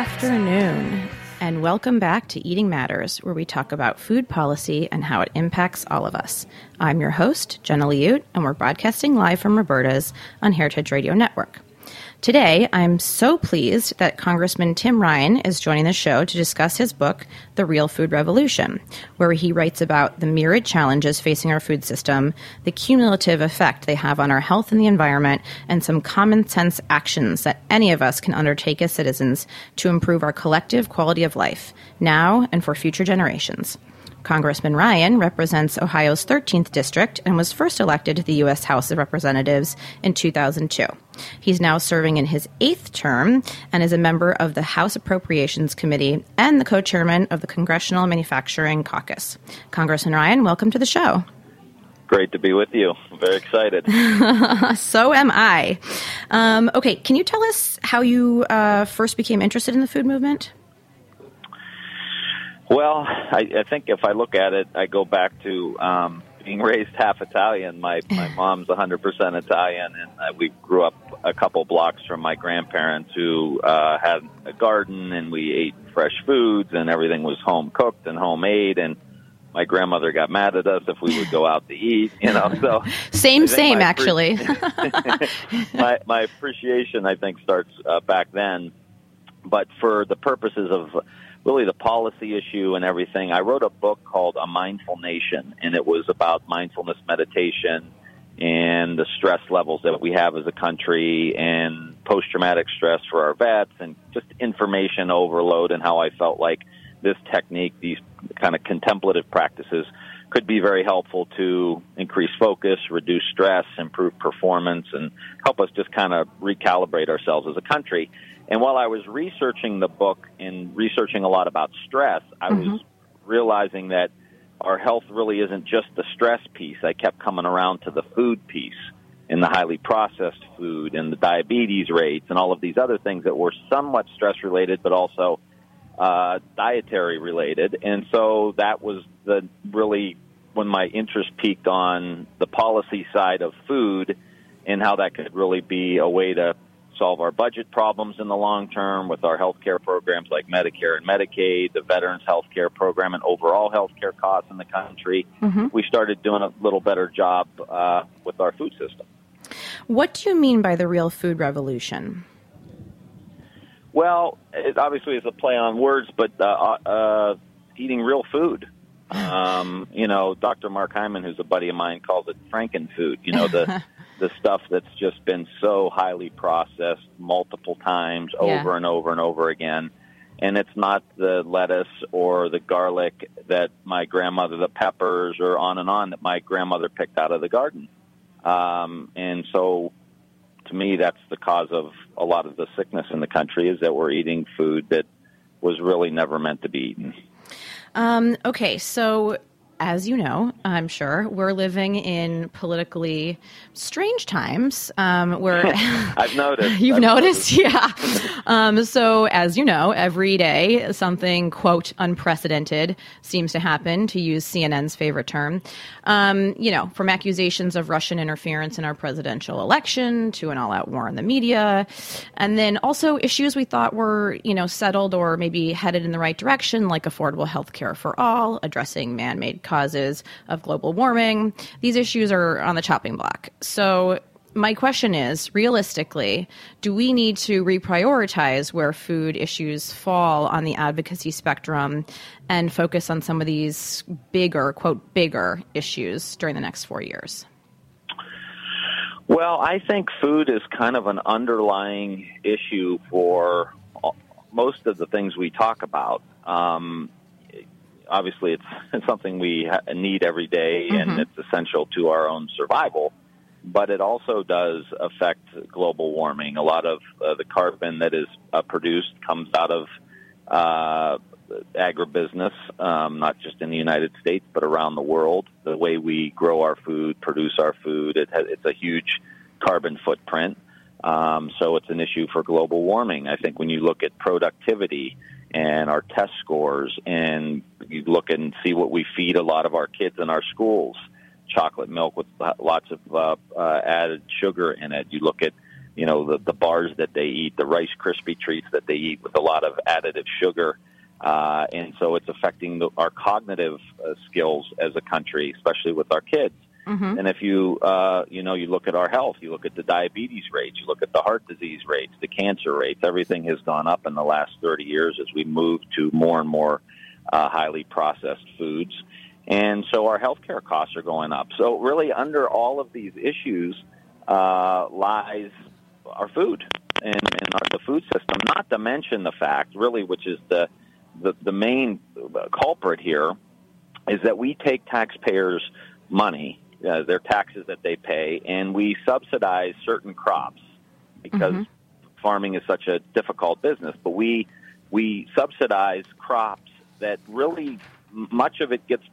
afternoon, and welcome back to Eating Matters, where we talk about food policy and how it impacts all of us. I'm your host, Jenna Liut, and we're broadcasting live from Roberta's on Heritage Radio Network. Today, I'm so pleased that Congressman Tim Ryan is joining the show to discuss his book, The Real Food Revolution, where he writes about the myriad challenges facing our food system, the cumulative effect they have on our health and the environment, and some common sense actions that any of us can undertake as citizens to improve our collective quality of life, now and for future generations. Congressman Ryan represents Ohio's 13th district and was first elected to the U.S. House of Representatives in 2002. He's now serving in his eighth term and is a member of the House Appropriations Committee and the co chairman of the Congressional Manufacturing Caucus. Congressman Ryan, welcome to the show. Great to be with you. I'm very excited. so am I. Um, okay, can you tell us how you uh, first became interested in the food movement? Well, I, I think if I look at it, I go back to um, being raised half Italian. My my mom's 100% Italian, and uh, we grew up a couple blocks from my grandparents who uh, had a garden, and we ate fresh foods, and everything was home cooked and homemade, and my grandmother got mad at us if we would go out to eat, you know. So same, same, actually. my my appreciation, I think, starts uh, back then. But for the purposes of really the policy issue and everything, I wrote a book called A Mindful Nation, and it was about mindfulness meditation and the stress levels that we have as a country and post traumatic stress for our vets and just information overload and how I felt like this technique, these kind of contemplative practices, could be very helpful to increase focus, reduce stress, improve performance, and help us just kind of recalibrate ourselves as a country. And while I was researching the book and researching a lot about stress, I mm-hmm. was realizing that our health really isn't just the stress piece. I kept coming around to the food piece and the highly processed food and the diabetes rates and all of these other things that were somewhat stress related, but also uh, dietary related. And so that was the really when my interest peaked on the policy side of food and how that could really be a way to solve our budget problems in the long term with our health care programs like Medicare and Medicaid, the Veterans Health Care Program, and overall health care costs in the country. Mm-hmm. We started doing a little better job uh, with our food system. What do you mean by the real food revolution? Well, it obviously is a play on words, but uh, uh, eating real food. Um, you know, Dr. Mark Hyman, who's a buddy of mine, calls it Franken food. You know, the the stuff that's just been so highly processed multiple times Yeah. over and over and over again. And it's not the lettuce or the garlic that my grandmother, the peppers, or on and on that my grandmother picked out of the garden. Um, and so, to me, that's the cause of a lot of the sickness in the country is that we're eating food that was really never meant to be eaten. Um, okay, so as you know, I'm sure we're living in politically strange times. Um, where I've noticed. You've I've noticed, yeah. Um, so, as you know, every day something, quote, unprecedented seems to happen, to use CNN's favorite term. Um, you know, from accusations of Russian interference in our presidential election to an all out war on the media. And then also issues we thought were, you know, settled or maybe headed in the right direction, like affordable health care for all, addressing man made causes of global warming. These issues are on the chopping block. So, my question is realistically, do we need to reprioritize where food issues fall on the advocacy spectrum and focus on some of these bigger, quote, bigger issues during the next four years? Well, I think food is kind of an underlying issue for most of the things we talk about. Um, obviously, it's, it's something we ha- need every day, and it's essential to our own survival. But it also does affect global warming. A lot of uh, the carbon that is uh, produced comes out of uh, agribusiness, um, not just in the United States, but around the world. The way we grow our food, produce our food, it has, it's a huge carbon footprint. Um, so it's an issue for global warming. I think when you look at productivity and our test scores, and you look and see what we feed a lot of our kids in our schools, chocolate milk with lots of uh, uh, added sugar in it. You look at you know the, the bars that they eat, the Rice Krispie treats that they eat with a lot of additive sugar. Uh, and so it's affecting the, our cognitive uh, skills as a country, especially with our kids. Mm-hmm. And if you, uh, you know, you look at our health, you look at the diabetes rates, you look at the heart disease rates, the cancer rates, everything has gone up in the last 30 years as we move to more and more uh, highly processed foods. And so our healthcare costs are going up. So really under all of these issues uh, lies our food and, and our, the food system, not to mention the fact, really, which is the, the, the main culprit here, is that we take taxpayers' money, uh, their taxes that they pay, and we subsidize certain crops because Mhm. farming is such a difficult business. But we we subsidize crops that really much of it gets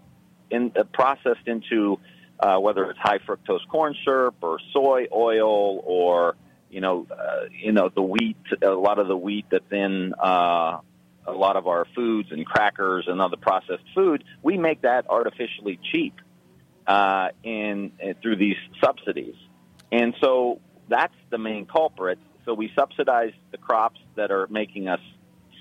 in, uh, processed into uh, whether it's high fructose corn syrup or soy oil or you know uh, you know the wheat a lot of the wheat that's in uh, a lot of our foods and crackers and other processed food we make that artificially cheap uh, in, in through these subsidies. And so that's the main culprit. So we subsidize the crops that are making us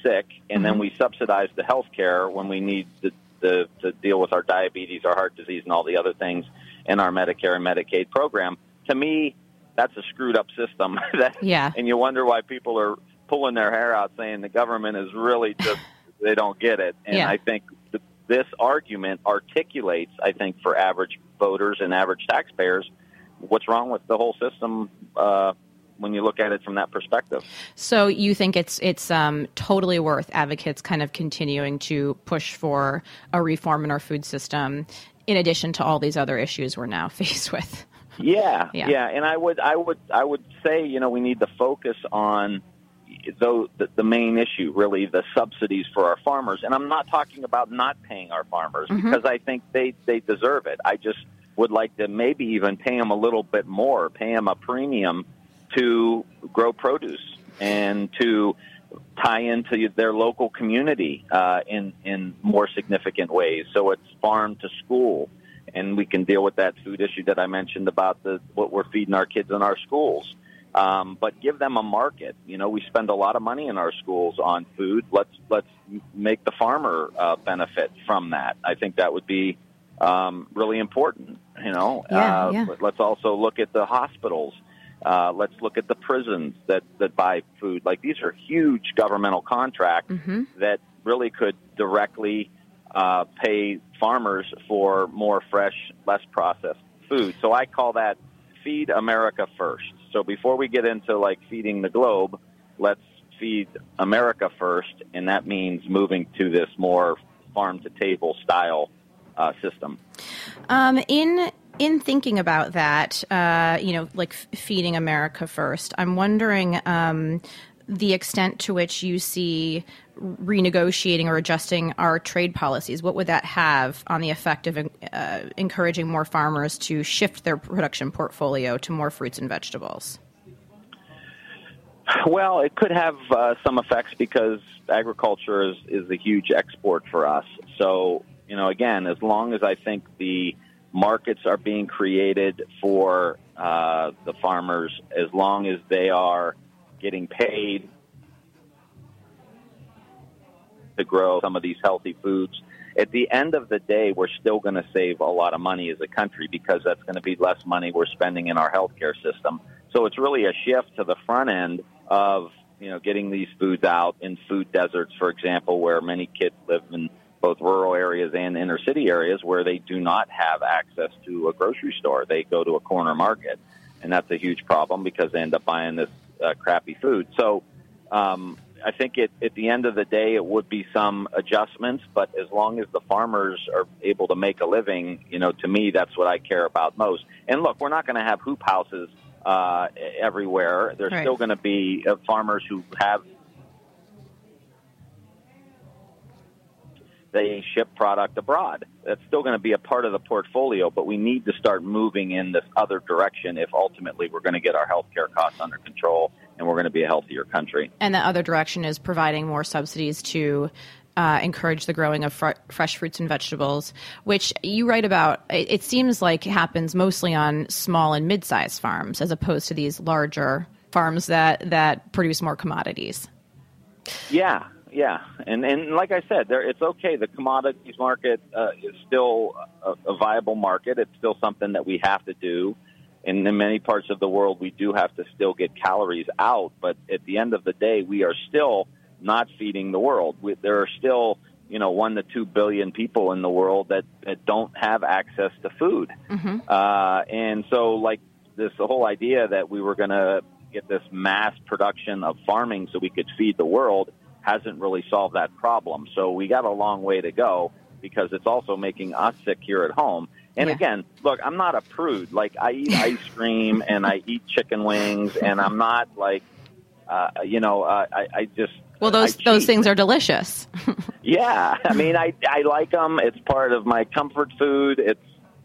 sick and then we subsidize the health care when we need the, the, to deal with our diabetes our heart disease and all the other things in our medicare and medicaid program. To me that's a screwed up system. That Yeah. and you wonder why people are pulling their hair out saying the government is really just they don't get it. And Yeah. i think th- this argument articulates i think for average voters and average taxpayers what's wrong with the whole system uh, when you look at it from that perspective So you think it's it's um, totally worth advocates kind of continuing to push for a reform in our food system, in addition to all these other issues we're now faced with. Yeah, Yeah. yeah, and I would, I would, I would say, you know, we need to focus on though the, the main issue, really, the subsidies for our farmers. And I'm not talking about not paying our farmers because I think they they deserve it. I just would like to maybe even pay them a little bit more, pay them a premium to grow produce and to tie into their local community uh, in in more significant ways. So it's farm to school, and we can deal with that food issue that I mentioned about the what we're feeding our kids in our schools. Um, but give them a market. You know, we spend a lot of money in our schools on food. Let's let's make the farmer uh, benefit from that. I think that would be um, really important. You know, Yeah, uh, yeah. let's also look at the hospitals. Uh, let's look at the prisons that, that buy food. Like these are huge governmental contracts that really could directly uh, pay farmers for more fresh, less processed food. So I call that feed America first. So before we get into like feeding the globe, let's feed America first, and that means moving to this more farm to table style uh, system. Um, in in thinking about that, uh, you know, like feeding America first, I'm wondering um, the extent to which you see renegotiating or adjusting our trade policies. What would that have on the effect of uh, encouraging more farmers to shift their production portfolio to more fruits and vegetables? Well, it could have uh, some effects because agriculture is, is a huge export for us. So, you know, again, as long as I think the markets are being created for uh, the farmers, as long as they are getting paid to grow some of these healthy foods. At the end of the day, we're still going to save a lot of money as a country because that's going to be less money we're spending in our healthcare system. So it's really a shift to the front end of you know getting these foods out in food deserts, for example, where many kids live in both rural areas and inner city areas where they do not have access to a grocery store. They go to a corner market, and that's a huge problem because they end up buying this uh, crappy food. So um, I think it, at the end of the day, it would be some adjustments, but as long as the farmers are able to make a living, you know, to me, that's what I care about most. And look, we're not going to have hoop houses uh, everywhere. There's right. still going to be uh, farmers who have they ship product abroad. That's still going to be a part of the portfolio, but we need to start moving in this other direction if ultimately we're going to get our healthcare costs under control and we're going to be a healthier country. And the other direction is providing more subsidies to uh, encourage the growing of fr- fresh fruits and vegetables, which you write about. It, it seems like happens mostly on small and mid-sized farms, as opposed to these larger farms that that produce more commodities. Yeah, yeah, and and like I said, there it's okay. The commodities market uh, is still a, a viable market. It's still something that we have to do. And in many parts of the world, we do have to still get calories out. But at the end of the day, we are still not feeding the world. We, there are still you know one to two billion people in the world that that don't have access to food. Mm-hmm. Uh, and so, like this the whole idea that we were going to get this mass production of farming so we could feed the world hasn't really solved that problem. So we got a long way to go because it's also making us sick here at home. And yeah. again, look, I'm not a prude. Like I eat ice cream and I eat chicken wings, and I'm not like, uh, you know, uh, I, I just well, those those things are delicious. yeah, I mean, I I like them. It's part of my comfort food. It's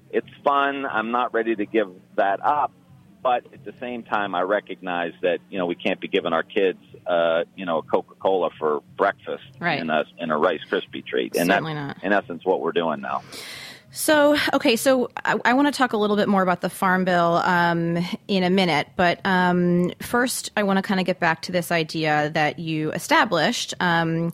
it's fun. I'm not ready to give that up, but at the same time, I recognize that you know we can't be giving our kids uh, you know a Coca Cola for breakfast right. in a in a Rice Krispie treat, and Certainly that's not. in essence what we're doing now. So, okay, so I, I want to talk a little bit more about the Farm Bill um, in a minute, but um, first, I want to kind of get back to this idea that you established um,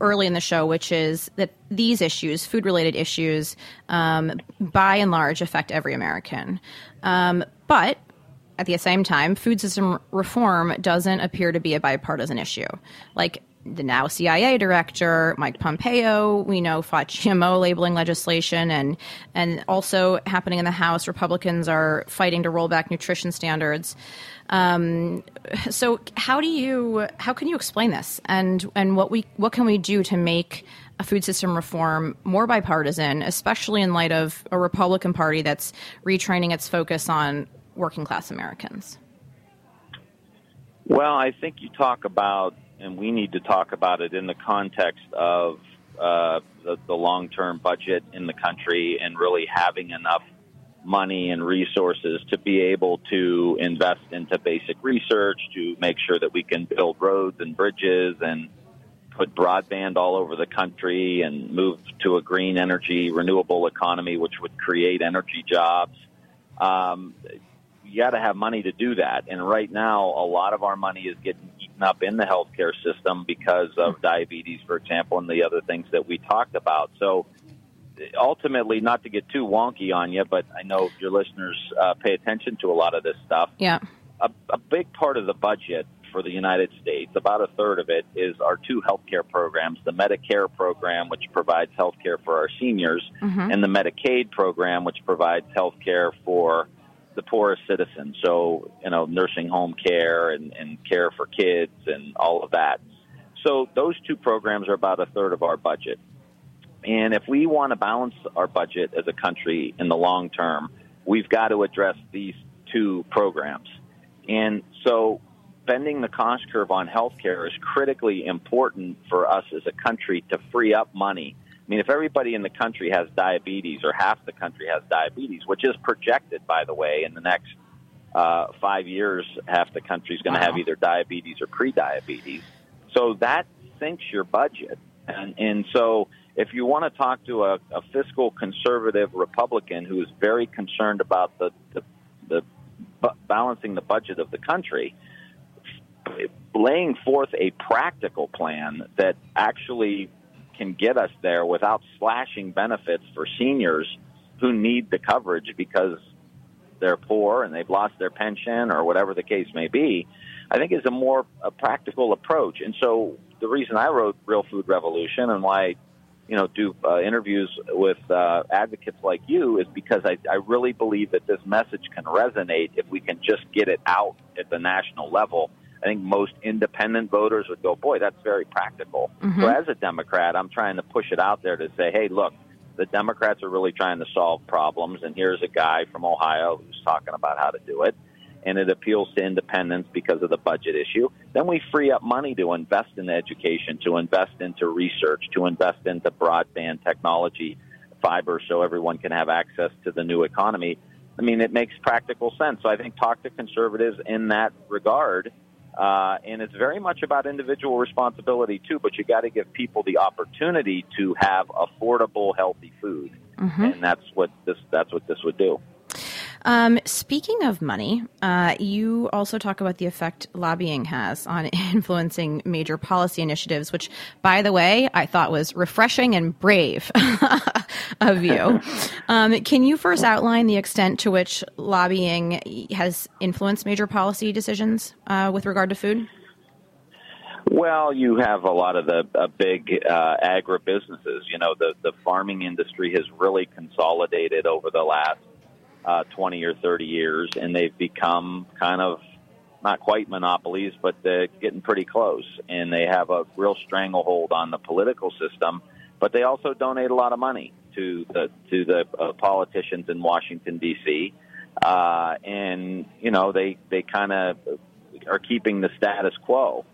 early in the show, which is that these issues, food related issues, um, by and large affect every American. Um, but at the same time, food system reform doesn't appear to be a bipartisan issue. Like the now CIA director, Mike Pompeo, we know fought GMO labeling legislation, and and also happening in the House, Republicans are fighting to roll back nutrition standards. Um, so how do you how can you explain this, and and what we what can we do to make a food system reform more bipartisan, especially in light of a Republican Party that's retraining its focus on working class Americans? Well, I think you talk about, and we need to talk about it in the context of uh, the, the long term budget in the country and really having enough money and resources to be able to invest into basic research, to make sure that we can build roads and bridges and put broadband all over the country and move to a green energy, renewable economy, which would create energy jobs. Um, you got to have money to do that. And right now, a lot of our money is getting eaten up in the healthcare system because of diabetes, for example, and the other things that we talked about. So ultimately, not to get too wonky on you, but I know your listeners uh, pay attention to a lot of this stuff. Yeah. A, a big part of the budget for the United States, about a third of it, is our two healthcare programs the Medicare program, which provides healthcare for our seniors, mm-hmm. and the Medicaid program, which provides healthcare for the poorest citizens. So, you know, nursing home care and, and care for kids and all of that. So, those two programs are about a third of our budget. And if we want to balance our budget as a country in the long term, we've got to address these two programs. And so, bending the cost curve on healthcare is critically important for us as a country to free up money mean, if everybody in the country has diabetes, or half the country has diabetes, which is projected, by the way, in the next uh, five years, half the country is going to wow. have either diabetes or pre-diabetes. So that sinks your budget, and and so if you want to talk to a, a fiscal conservative Republican who is very concerned about the the, the b- balancing the budget of the country, laying forth a practical plan that actually can get us there without slashing benefits for seniors who need the coverage because they're poor and they've lost their pension or whatever the case may be, I think is a more a practical approach. And so the reason I wrote Real Food Revolution and why you know do uh, interviews with uh, advocates like you is because I, I really believe that this message can resonate if we can just get it out at the national level I think most independent voters would go, boy, that's very practical. Mm-hmm. So as a Democrat, I'm trying to push it out there to say, hey, look, the Democrats are really trying to solve problems, and here's a guy from Ohio who's talking about how to do it. And it appeals to independents because of the budget issue. Then we free up money to invest in education, to invest into research, to invest into broadband technology, fiber, so everyone can have access to the new economy. I mean, it makes practical sense. So I think talk to conservatives in that regard uh, and it's very much about individual responsibility too. But you got to give people the opportunity to have affordable, healthy food, mm-hmm. and that's what this that's what this would do. Um, speaking of money, uh, you also talk about the effect lobbying has on influencing major policy initiatives, which, by the way, I thought was refreshing and brave of you. Um, can you first outline the extent to which lobbying has influenced major policy decisions uh, with regard to food? Well, you have a lot of the uh, big uh, agribusinesses. You know, the the farming industry has really consolidated over the last uh, 20 or 30 years, and they've become kind of not quite monopolies, but they're getting pretty close. And they have a real stranglehold on the political system, but they also donate a lot of money to the to the uh, politicians in Washington D.C. Uh, and you know they they kind of are keeping the status quo.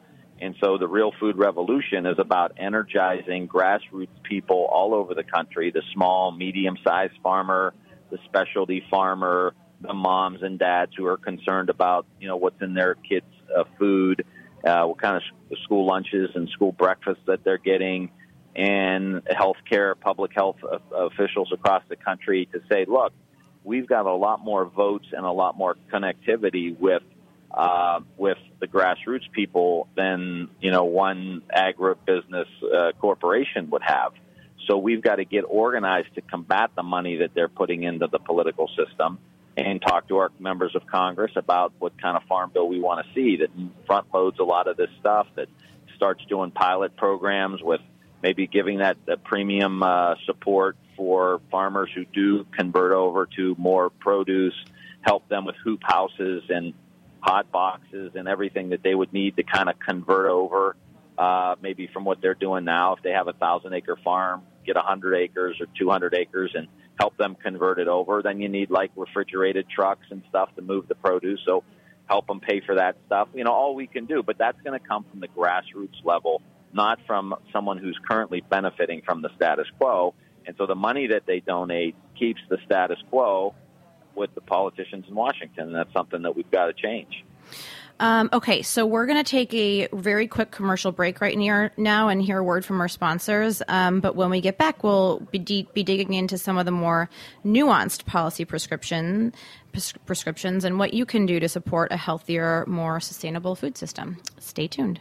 And so the real food revolution is about energizing grassroots people all over the country, the small, medium sized farmer, the specialty farmer, the moms and dads who are concerned about you know what's in their kids' uh, food, uh, what kind of school lunches and school breakfasts that they're getting, and healthcare, public health officials across the country to say, look, we've got a lot more votes and a lot more connectivity with uh, with the grassroots people than you know one agribusiness uh, corporation would have. So we've got to get organized to combat the money that they're putting into the political system and talk to our members of Congress about what kind of farm bill we want to see that front loads a lot of this stuff, that starts doing pilot programs with maybe giving that, that premium uh, support for farmers who do convert over to more produce, help them with hoop houses and hot boxes and everything that they would need to kind of convert over uh, maybe from what they're doing now. If they have a thousand acre farm, get a hundred acres or two hundred acres and help them convert it over. Then you need like refrigerated trucks and stuff to move the produce. So help them pay for that stuff. You know, all we can do, but that's going to come from the grassroots level, not from someone who's currently benefiting from the status quo. And so the money that they donate keeps the status quo with the politicians in Washington. And that's something that we've got to change. Um, okay, so we're going to take a very quick commercial break right near now and hear a word from our sponsors. Um, but when we get back, we'll be, de- be, digging into some of the more nuanced policy prescription pres- prescriptions and what you can do to support a healthier, more sustainable food system. Stay tuned.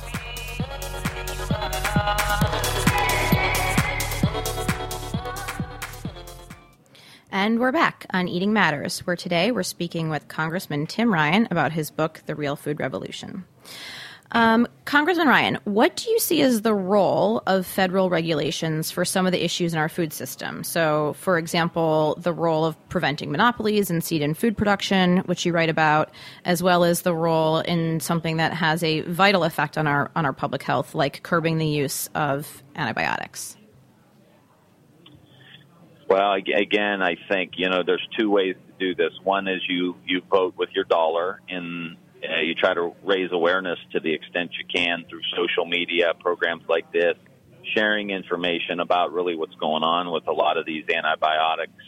And we're back on Eating Matters, where today we're speaking with Congressman Tim Ryan about his book, The Real Food Revolution. Um, Congressman Ryan, what do you see as the role of federal regulations for some of the issues in our food system? So, for example, the role of preventing monopolies in seed and food production, which you write about, as well as the role in something that has a vital effect on our on our public health, like curbing the use of antibiotics. Well, again, I think you know there's two ways to do this. One is you you vote with your dollar, and uh, you try to raise awareness to the extent you can through social media programs like this, sharing information about really what's going on with a lot of these antibiotics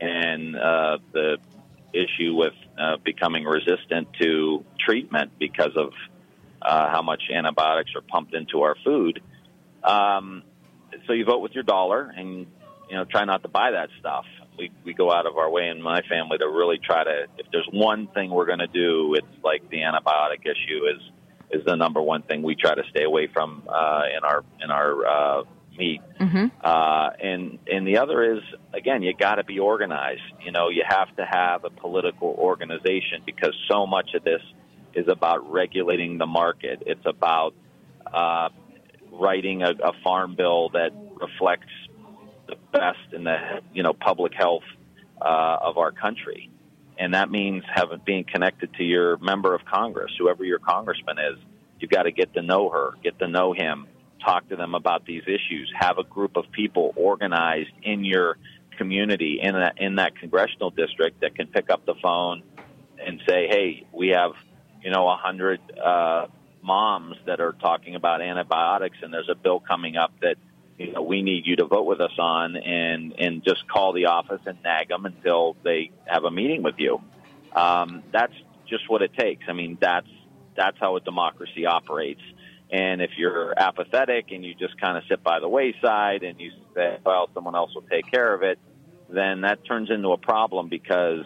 and uh, the issue with uh, becoming resistant to treatment because of uh, how much antibiotics are pumped into our food. Um, so you vote with your dollar, and you know, try not to buy that stuff. We we go out of our way in my family to really try to. If there's one thing we're going to do, it's like the antibiotic issue is is the number one thing we try to stay away from uh, in our in our uh, meat. Mm-hmm. Uh, and and the other is again, you got to be organized. You know, you have to have a political organization because so much of this is about regulating the market. It's about uh, writing a, a farm bill that reflects the best in the you know public health uh, of our country, and that means having being connected to your member of Congress, whoever your congressman is. You've got to get to know her, get to know him, talk to them about these issues, have a group of people organized in your community in that in that congressional district that can pick up the phone and say, "Hey, we have you know a hundred uh, moms that are talking about antibiotics, and there's a bill coming up that you know, we need you to vote with us on, and and just call the office and nag them until they have a meeting with you. Um, that's just what it takes. I mean, that's that's how a democracy operates. And if you're apathetic and you just kind of sit by the wayside and you say, well, someone else will take care of it, then that turns into a problem because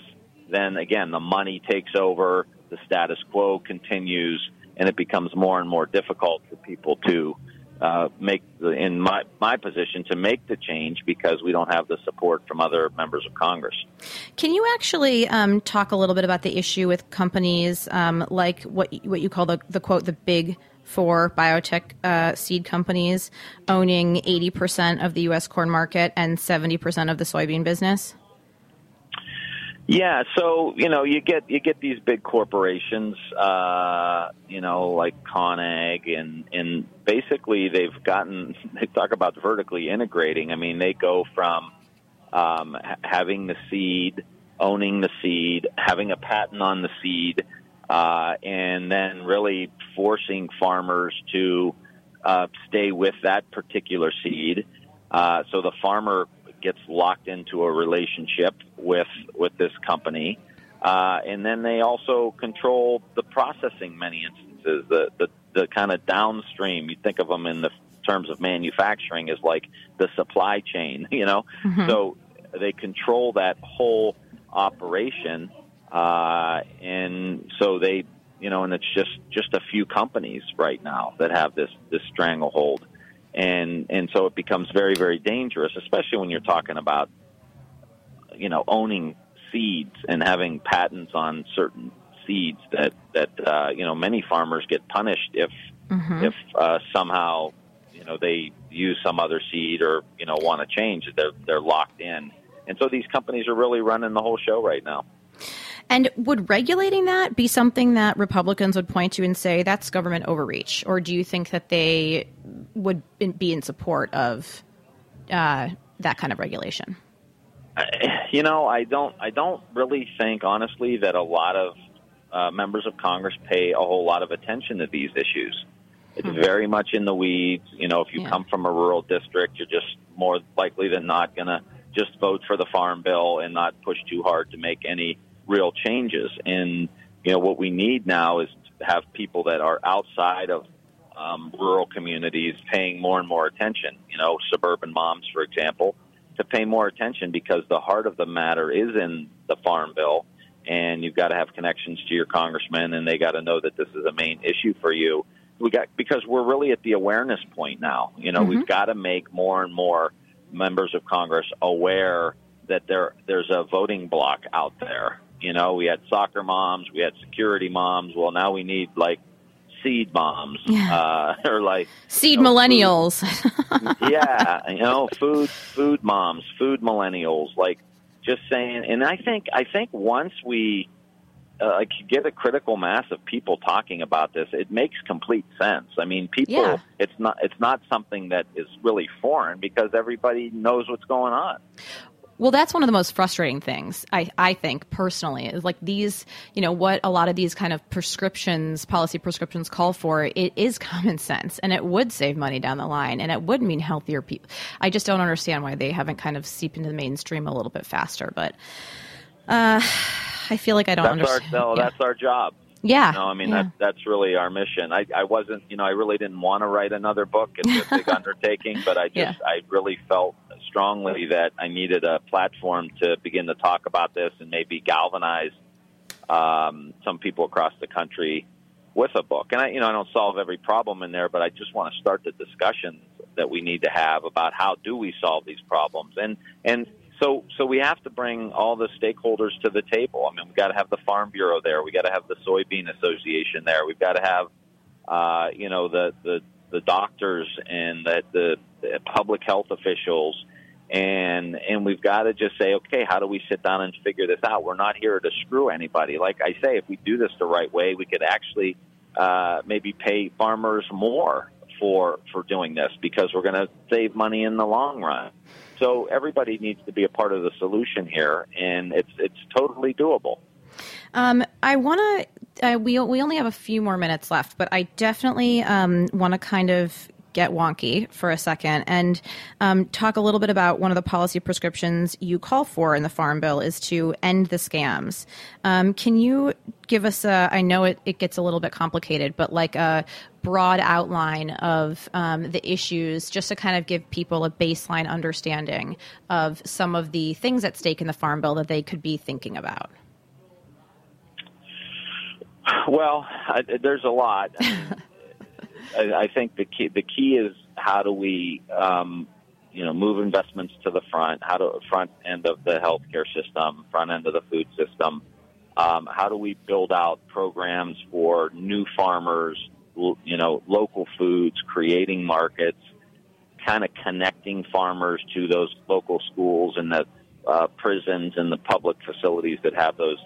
then again, the money takes over, the status quo continues, and it becomes more and more difficult for people to uh, make the, in my my position to make the change because we don't have the support from other members of Congress. Can you actually um, talk a little bit about the issue with companies um, like what what you call the the quote the big four biotech uh, seed companies owning 80% of the U.S. corn market and 70% of the soybean business? Yeah, so you know, you get you get these big corporations, uh, you know, like ConAgra, and and basically they've gotten. They talk about vertically integrating. I mean, they go from um, having the seed, owning the seed, having a patent on the seed, uh, and then really forcing farmers to uh, stay with that particular seed. Uh, so the farmer gets locked into a relationship with with this company, uh, and then they also control the processing. Many instances, the the, the kind of downstream. You think of them in the terms of manufacturing as like the supply chain. You know, mm-hmm. so they control that whole operation, uh, and so they. You know, and it's just just a few companies right now that have this this stranglehold and and so it becomes very very dangerous, especially when you're talking about you know owning seeds and having patents on certain seeds that that uh, you know many farmers get punished if mm-hmm. if uh, somehow you know they use some other seed or you know want to change they're they're locked in And so these companies are really running the whole show right now. And would regulating that be something that Republicans would point to and say that's government overreach, or do you think that they would be in support of uh, that kind of regulation? You know, I don't. I don't really think, honestly, that a lot of uh, members of Congress pay a whole lot of attention to these issues. It's hmm. very much in the weeds. You know, if you yeah. come from a rural district, you're just more likely than not going to just vote for the farm bill and not push too hard to make any real changes. And you know what we need now is to have people that are outside of um, rural communities paying more and more attention. You know, suburban moms, for example, to pay more attention because the heart of the matter is in the farm bill, and you've got to have connections to your congressman, and they got to know that this is a main issue for you. We got because we're really at the awareness point now. You know, mm-hmm. we've got to make more and more members of Congress aware that there there's a voting bloc out there you know, we had soccer moms, we had security moms. Well, now we need like seed moms uh, or like seed you know, millennials. yeah, you know, food food moms, food millennials. Like just saying, and I think I think once we uh, like get a critical mass of people talking about this, it makes complete sense. I mean, people, yeah. it's not it's not something that is really foreign because everybody knows what's going on. Well, that's one of the most frustrating things I, I think personally is like these, you know, what a lot of these kind of prescriptions, policy prescriptions call for. It is common sense, and it would save money down the line, and it would mean healthier people. I just don't understand why they haven't kind of seeped into the mainstream a little bit faster. But uh, I feel like I don't that's understand. Our, no, yeah. that's our job. Yeah. You know, I mean, yeah. that, that's really our mission. I, I wasn't, you know, I really didn't want to write another book. It's a big undertaking, but I just, yeah. I really felt strongly that I needed a platform to begin to talk about this and maybe galvanize um, some people across the country with a book. And I, you know, I don't solve every problem in there, but I just want to start the discussions that we need to have about how do we solve these problems. And and so so we have to bring all the stakeholders to the table. I mean, we've got to have the Farm Bureau there. We've got to have the Soybean Association there. We've got to have uh, you know the the the doctors and the, the, public health officials and and we've got to just say, okay, how do we sit down and figure this out? We're not here to screw anybody. Like I say, if we do this the right way, we could actually uh, maybe pay farmers more for for doing this because we're going to save money in the long run. So everybody needs to be a part of the solution here, and it's it's totally doable. Um, I want to. Uh, we we only have a few more minutes left, but I definitely um, want to kind of get wonky for a second and um, talk a little bit about one of the policy prescriptions you call for in the Farm Bill is to end the scams. Um, can you give us a, I know it, it gets a little bit complicated, but like a broad outline of um, the issues just to kind of give people a baseline understanding of some of the things at stake in the Farm Bill that they could be thinking about? Well, I, there's a lot. I, think the key the key is how do we um, you know move investments to the front, how to front end of the healthcare system, front end of the food system. Um, how do we build out programs for new farmers, you know, local foods, creating markets, kind of connecting farmers to those local schools and the uh, prisons and the public facilities that have those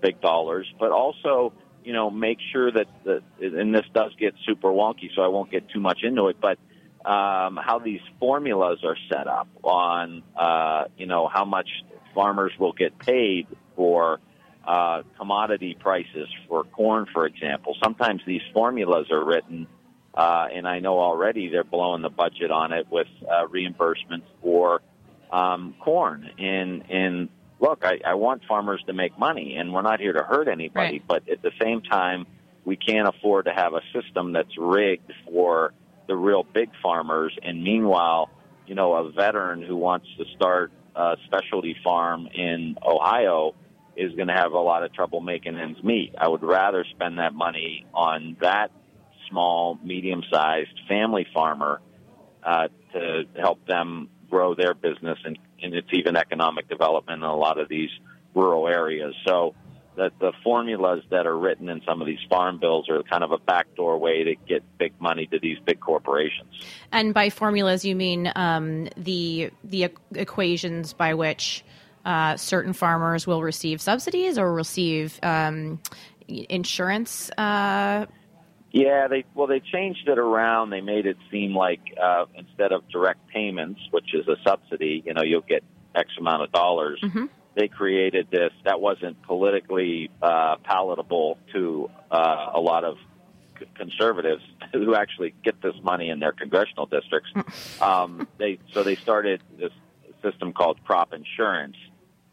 big dollars, but also you know, make sure that, the, and this does get super wonky, so I won't get too much into it, but um, how these formulas are set up on, uh, you know, how much farmers will get paid for uh, commodity prices for corn, for example. Sometimes these formulas are written, uh, and I know already they're blowing the budget on it with uh, reimbursements for um, corn. And, and look, I, I want farmers to make money, and we're not here to hurt anybody. Right. But at the same time, we can't afford to have a system that's rigged for the real big farmers. And meanwhile, you know, a veteran who wants to start a specialty farm in Ohio is going to have a lot of trouble making ends meet. I would rather spend that money on that small, medium-sized family farmer uh, to help them grow their business and and it's even economic development in a lot of these rural areas. So that the formulas that are written in some of these farm bills are kind of a backdoor way to get big money to these big corporations. And by formulas, you mean um, the the equations by which uh, certain farmers will receive subsidies or receive um, insurance. Uh, yeah, they well they changed it around. They made it seem like uh, instead of direct payments, which is a subsidy, you know, you'll get X amount of dollars. Mm-hmm. They created this that wasn't politically uh, palatable to uh, a lot of c- conservatives who actually get this money in their congressional districts. um, they so they started this system called crop insurance,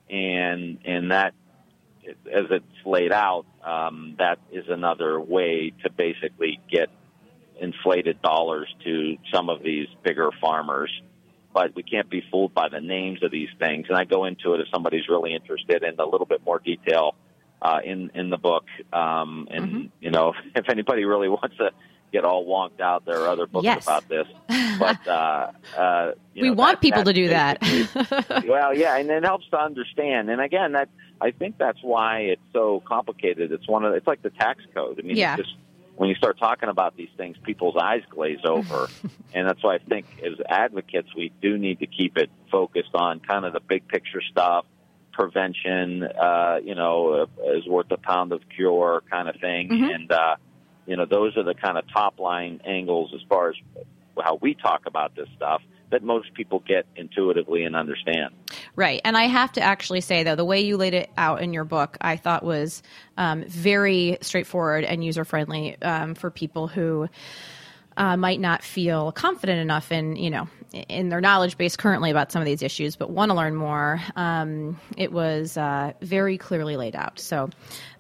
and and that as it's laid out, um, that is another way to basically get inflated dollars to some of these bigger farmers. But we can't be fooled by the names of these things. And I go into it if somebody's really interested in a little bit more detail uh, in in the book. Um, and Mm-hmm. you know, if anybody really wants to get all wonked out, there are other books Yes. about this. But uh, uh, you we know, want that- people to do that. well, yeah, and it helps to understand. And again, that I think that's why it's so complicated. It's one of it's like the tax code. I mean, Yeah. it's just when you start talking about these things, people's eyes glaze over, and that's why I think as advocates we do need to keep it focused on kind of the big picture stuff, prevention. Uh, you know, uh, is worth a pound of cure kind of thing, Mhm. and uh, you know those are the kind of top line angles as far as how we talk about this stuff that most people get intuitively and understand. Right. And I have to actually say, though, the way you laid it out in your book, I thought was um, very straightforward and user friendly um, for people who uh, might not feel confident enough in, you know, in their knowledge base currently about some of these issues, but want to learn more. Um, it was uh, very clearly laid out. So,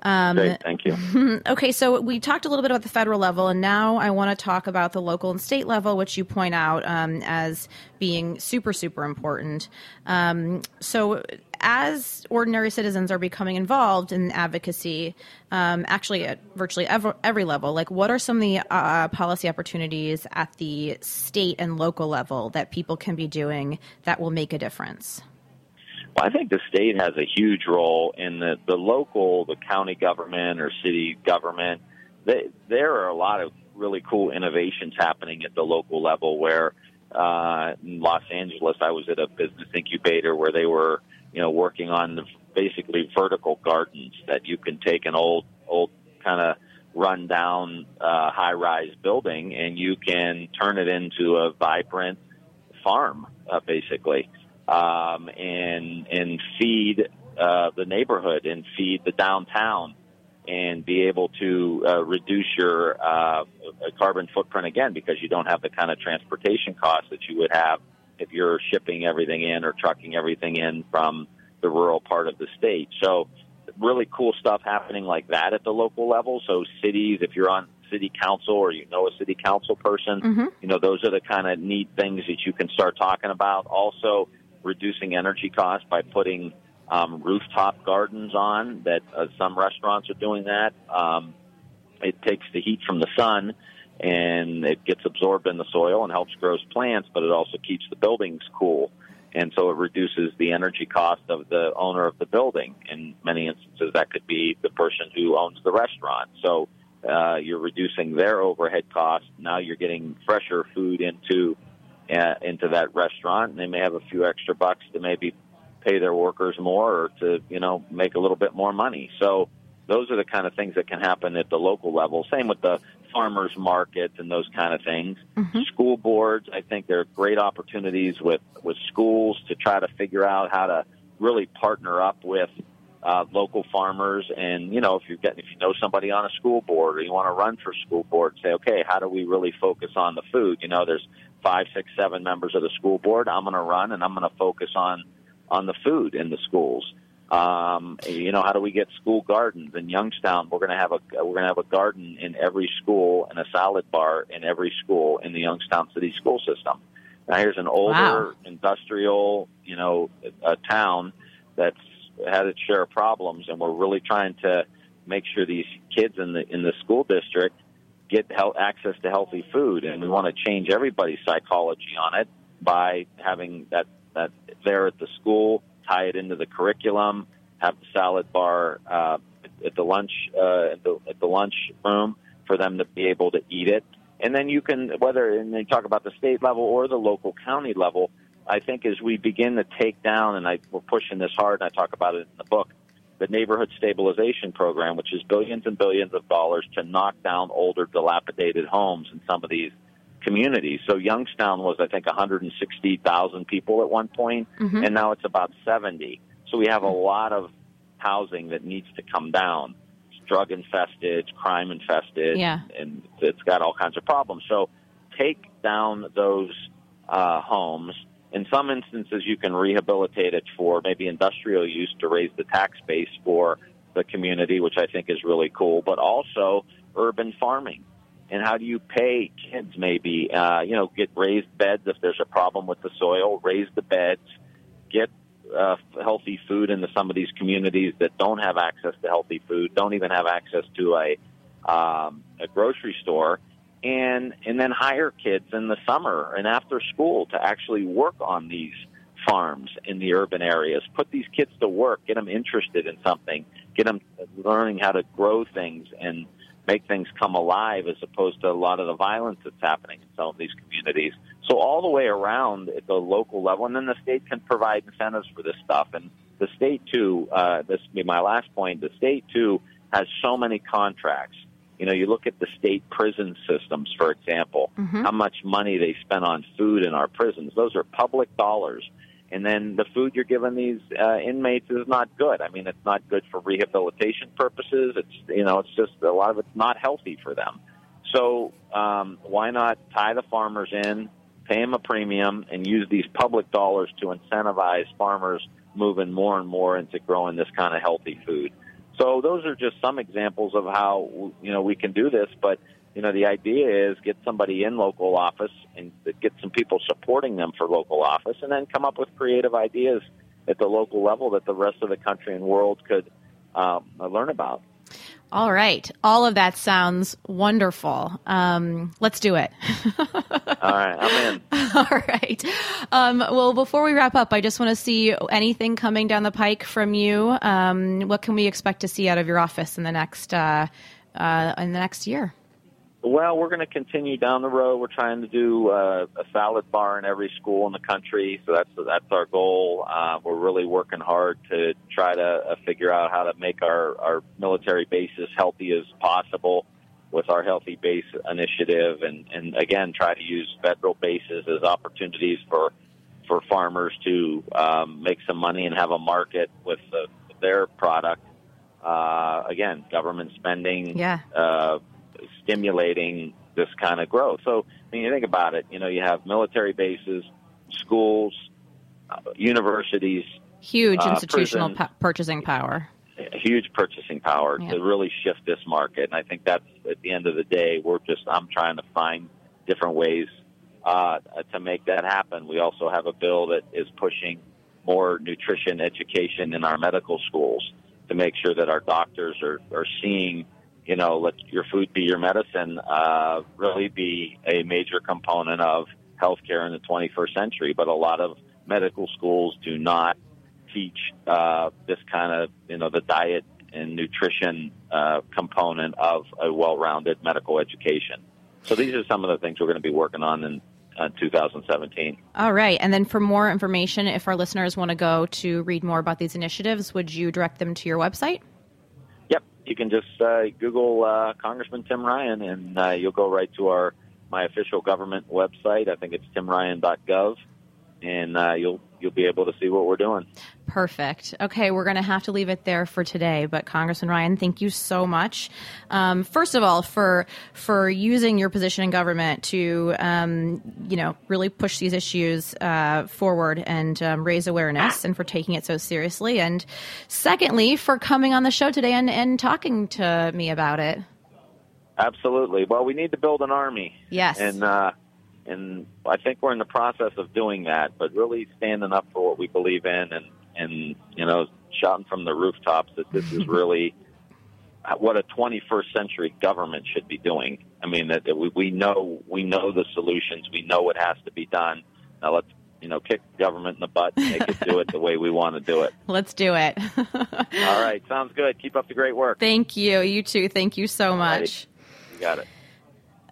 um, Great, thank you. okay, so we talked a little bit about the federal level, and now I want to talk about the local and state level, which you point out um, as being super, super important. Um, so, as ordinary citizens are becoming involved in advocacy, um, actually at virtually every, every level, like what are some of the uh, policy opportunities at the state and local level that people can be doing that will make a difference? Well, I think the state has a huge role in the, the local, the county government or city government. They, there are a lot of really cool innovations happening at the local level where uh, in Los Angeles, I was at a business incubator where they were, you know, working on the, basically vertical gardens that you can take an old, old kind of run down uh, high rise building and you can turn it into a vibrant farm, uh, basically um, and and feed uh, the neighborhood and feed the downtown and be able to uh, reduce your uh, carbon footprint again because you don't have the kind of transportation costs that you would have if you're shipping everything in or trucking everything in from the rural part of the state. So really cool stuff happening like that at the local level. So cities, if you're on city council or you know a city council person, Mhm. you know those are the kind of neat things that you can start talking about. Also, reducing energy costs by putting um, rooftop gardens on. That uh, some restaurants are doing that. Um, it takes the heat from the sun and it gets absorbed in the soil and helps grow plants, but it also keeps the buildings cool. And so it reduces the energy cost of the owner of the building. In many instances, that could be the person who owns the restaurant. So uh, you're reducing their overhead costs. Now you're getting fresher food into uh, into that restaurant, and they may have a few extra bucks to maybe pay their workers more or to you know make a little bit more money. So those are the kind of things that can happen at the local level. Same with the farmers markets and those kind of things. School boards, I think there are great opportunities with with schools to try to figure out how to really partner up with uh, local farmers. And you know, if you've got if you know somebody on a school board or you want to run for school board, say, okay, how do we really focus on the food? You know, there's five, six, seven members of the school board. I'm going to run and I'm going to focus on on the food in the schools. Um, you know, how do we get school gardens in Youngstown? We're going to have a we're going to have a garden in every school and a salad bar in every school in the Youngstown City school system. Now, here's an older Wow. industrial, you know, a town that's had its share of problems, and we're really trying to make sure these kids in the in the school district get health, access to healthy food, and we want to change everybody's psychology on it by having that that there at the school, tie it into the curriculum, have the salad bar uh, at the lunch uh, at the at the lunch room for them to be able to eat it, and then you can whether and they talk about the state level or the local county level. I think as we begin to take down, and I, we're pushing this hard, and I talk about it in the book, the neighborhood stabilization program, which is billions and billions of dollars to knock down older, dilapidated homes in some of these communities. So Youngstown was, I think, 160,000 people at one point, Mhm. and now it's about 70. So we have a lot of housing that needs to come down. It's drug infested, it's crime infested, Yeah. and it's got all kinds of problems. So take down those uh, homes. In some instances, you can rehabilitate it for maybe industrial use to raise the tax base for the community, which I think is really cool, but also urban farming. And how do you pay kids maybe, uh, you know, get raised beds if there's a problem with the soil, raise the beds, get uh, healthy food into some of these communities that don't have access to healthy food, don't even have access to a, um, a grocery store, and and then hire kids in the summer and after school to actually work on these farms in the urban areas. Put these kids to work, get them interested in something, get them learning how to grow things and make things come alive as opposed to a lot of the violence that's happening in some of these communities. So all the way around at the local level, and then the state can provide incentives for this stuff. And the state too, uh, this will be my last point, the state too has so many contracts. You know, you look at the state prison systems, for example, Mhm. how much money they spend on food in our prisons. Those are public dollars. And then the food you're giving these uh, inmates is not good. I mean, it's not good for rehabilitation purposes. It's you know, it's just a lot of it's not healthy for them. So um, why not tie the farmers in, pay them a premium, and use these public dollars to incentivize farmers moving more and more into growing this kind of healthy food? So those are just some examples of how you know we can do this. But you know the idea is get somebody in local office and get some people supporting them for local office, and then come up with creative ideas at the local level that the rest of the country and world could um, learn about. All right. All of that sounds wonderful. Um, let's do it. All right, I'm in. All right. Um, well, before we wrap up, I just want to see anything coming down the pike from you. Um, what can we expect to see out of your office in the next uh, uh, in the next year? Well, we're going to continue down the road. We're trying to do uh, a salad bar in every school in the country, so that's that's our goal. Uh, we're really working hard to try to uh, figure out how to make our our military bases healthy as possible with our healthy base initiative, and and again try to use federal bases as opportunities for for farmers to um, make some money and have a market with the, their product. Uh, again, government spending. Yeah. Uh, stimulating this kind of growth. So, I mean, you think about it. You know, you have military bases, schools, uh, universities, Huge Uh, institutional prison. pa- purchasing power. huge purchasing power Yeah. to really shift this market. And I think that's at the end of the day, we're just I'm trying to find different ways uh, to make that happen. We also have a bill that is pushing more nutrition education in our medical schools to make sure that our doctors are, are seeing, you know, let your food be your medicine, uh, really be a major component of healthcare in the 21st century. But a lot of medical schools do not teach uh, this kind of, you know, the diet and nutrition uh, component of a well-rounded medical education. So these are some of the things we're going to be working on in uh, 2017. All right. And then for more information, if our listeners want to go to read more about these initiatives, would you direct them to your website? You can just uh, Google uh, Congressman Tim Ryan, and uh, you'll go right to our my official government website. I think it's timryan.gov, and uh, you'll you'll be able to see what we're doing. Perfect. Okay, we're going to have to leave it there for today. But Congressman Ryan, thank you so much. Um, first of all, for for using your position in government to um, you know really push these issues uh, forward and um, raise awareness, and for taking it so seriously. And secondly, for coming on the show today and, and talking to me about it. Absolutely. Well, we need to build an army. Yes. And uh, and I think we're in the process of doing that, but really standing up for what we believe in, and and you know, shouting from the rooftops that this is really what a 21st century government should be doing. I mean, that, that we, we know we know the solutions, we know what has to be done. Now let's you know kick government in the butt, and make it do it the way we want to do it. Let's do it. All right, sounds good. Keep up the great work. Thank you. You too. Thank you so much. You got it.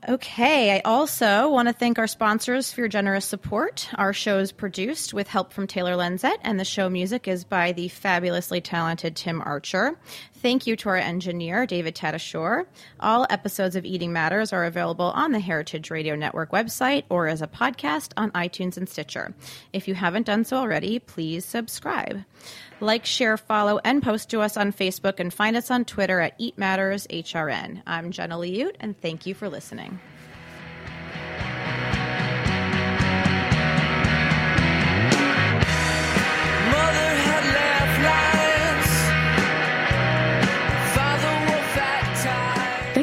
Okay, I also want to thank our sponsors for your generous support. Our show is produced with help from Taylor Lenzette, and the show music is by the fabulously talented Tim Archer. Thank you to our engineer, David Tadashore. All episodes of Eating Matters are available on the Heritage Radio Network website or as a podcast on iTunes and Stitcher. If you haven't done so already, please subscribe. Like, share, follow, and post to us on Facebook and find us on Twitter at Eat Matters HRN. I'm Jenna Liut, and thank you for listening.